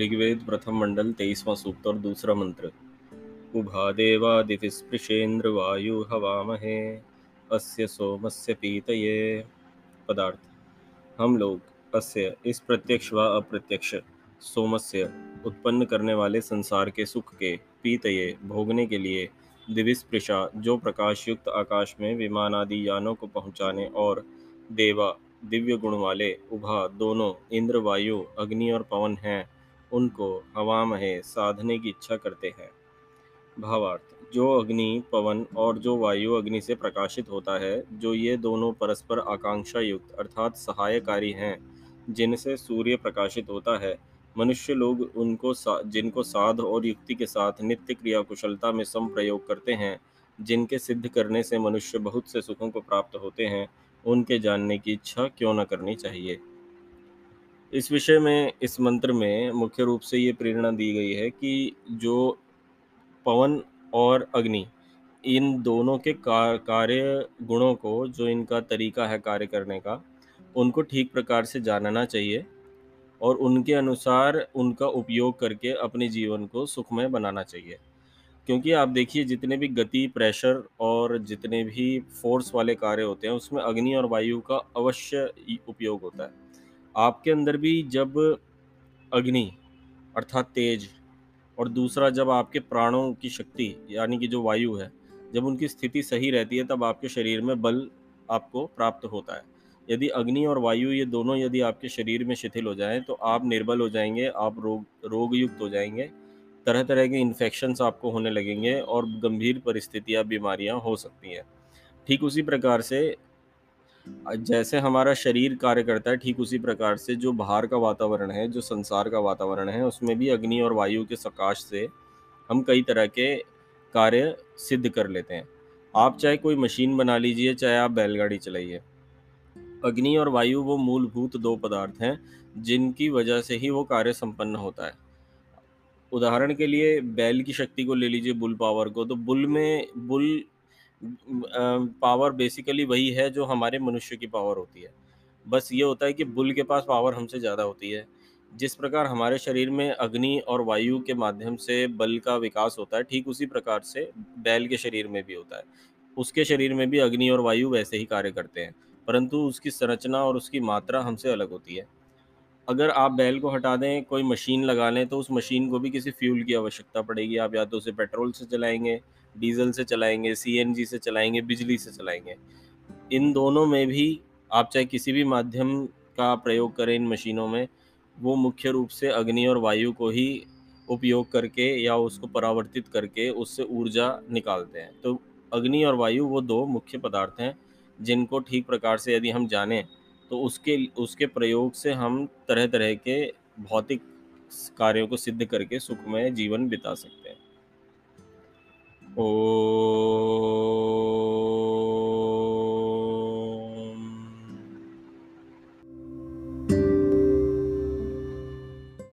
ऋग्वेद प्रथम मंडल तेईसवां सूक्त और दूसरा मंत्र। उभादेवादिविस्पृशेन्द्र वायु हवामहे अस्य सोमस्य पीतये। पदार्थ। हम लोग अस्य इस प्रत्यक्ष व अप्रत्यक्ष सोमस्य उत्पन्न करने वाले संसार के सुख के पीतये भोगने के लिए दिविस्पृशा, जो प्रकाश युक्त आकाश में विमान आदि यानों को पहुँचाने और देवा दिव्य गुण वाले उभा दोनों इंद्र वायु अग्नि और पवन हैं। उनको हवा महे साधने की इच्छा करते हैं। भावार्थ जो अग्नि पवन और जो वायु अग्नि से प्रकाशित होता है जो ये दोनों परस्पर आकांक्षा युक्त अर्थात सहायकारी हैं जिनसे सूर्य प्रकाशित होता है मनुष्य लोग उनको सा, जिनको साध और युक्ति के साथ नित्य क्रिया कुशलता में सम प्रयोग करते हैं जिनके सिद्ध करने से मनुष्य बहुत से सुखों को प्राप्त होते हैं उनके जानने की इच्छा क्यों न करनी चाहिए? इस विषय में, इस मंत्र में मुख्य रूप से ये प्रेरणा दी गई है कि जो पवन और अग्नि, इन दोनों के कार्य गुणों को, जो इनका तरीका है कार्य करने का, उनको ठीक प्रकार से जानना चाहिए और उनके अनुसार उनका उपयोग करके अपने जीवन को सुखमय बनाना चाहिए। क्योंकि आप देखिए, जितने भी गति, प्रेशर और जितने भी फोर्स वाले कार्य होते हैं, उसमें अग्नि और वायु का अवश्य उपयोग होता है। आपके अंदर भी जब अग्नि अर्थात तेज और दूसरा जब आपके प्राणों की शक्ति, यानी कि जो वायु है, जब उनकी स्थिति सही रहती है, तब आपके शरीर में बल आपको प्राप्त होता है। यदि अग्नि और वायु ये दोनों यदि आपके शरीर में शिथिल हो जाएँ तो आप निर्बल हो जाएँगे, आप रोग रोग युक्त हो जाएँगे तरह तरह के इन्फेक्शंस आपको होने लगेंगे और गंभीर परिस्थितियाँ, बीमारियाँ हो सकती हैं। ठीक उसी प्रकार से जैसे हमारा शरीर कार्य करता है, ठीक उसी प्रकार से जो बाहर का वातावरण है, जो संसार का वातावरण है, उसमें भी अग्नि और वायु के सकाश से हम कई तरह के कार्य सिद्ध कर लेते हैं। आप चाहे कोई मशीन बना लीजिए, चाहे आप बैलगाड़ी चलाइए। अग्नि और वायु वो मूलभूत दो पदार्थ हैं, जिनकी वजह से ही वो कार्य संपन्न होता है। उदाहरण के लिए बैल की शक्ति को ले लीजिए, बुल पावर को तो बुल में, बुल पावर बेसिकली वही है जो हमारे मनुष्य की पावर होती है। बस ये होता है कि बुल के पास पावर हमसे ज़्यादा होती है। जिस प्रकार हमारे शरीर में अग्नि और वायु के माध्यम से बल का विकास होता है, ठीक उसी प्रकार से बैल के शरीर में भी होता है। उसके शरीर में भी अग्नि और वायु वैसे ही कार्य करते हैं, परंतु उसकी संरचना और उसकी मात्रा हमसे अलग होती है। अगर आप बैल को हटा दें, कोई मशीन लगा लें तो उस मशीन को भी किसी फ्यूल की आवश्यकता पड़ेगी। आप या तो उसे पेट्रोल से चलाएँगे, डीजल से चलाएँगे, सीएनजी से चलाएँगे, बिजली से चलाएँगे। इन दोनों में भी आप चाहे किसी भी माध्यम का प्रयोग करें इन मशीनों में, वो मुख्य रूप से अग्नि और वायु को ही उपयोग करके या उसको परावर्तित करके उससे ऊर्जा निकालते हैं। तो अग्नि और वायु वो दो मुख्य पदार्थ हैं, जिनको ठीक प्रकार से यदि हम जानें तो उसके उसके प्रयोग से हम तरह तरह के भौतिक कार्यों को सिद्ध करके सुखमय जीवन बिता सकते हैं। ओ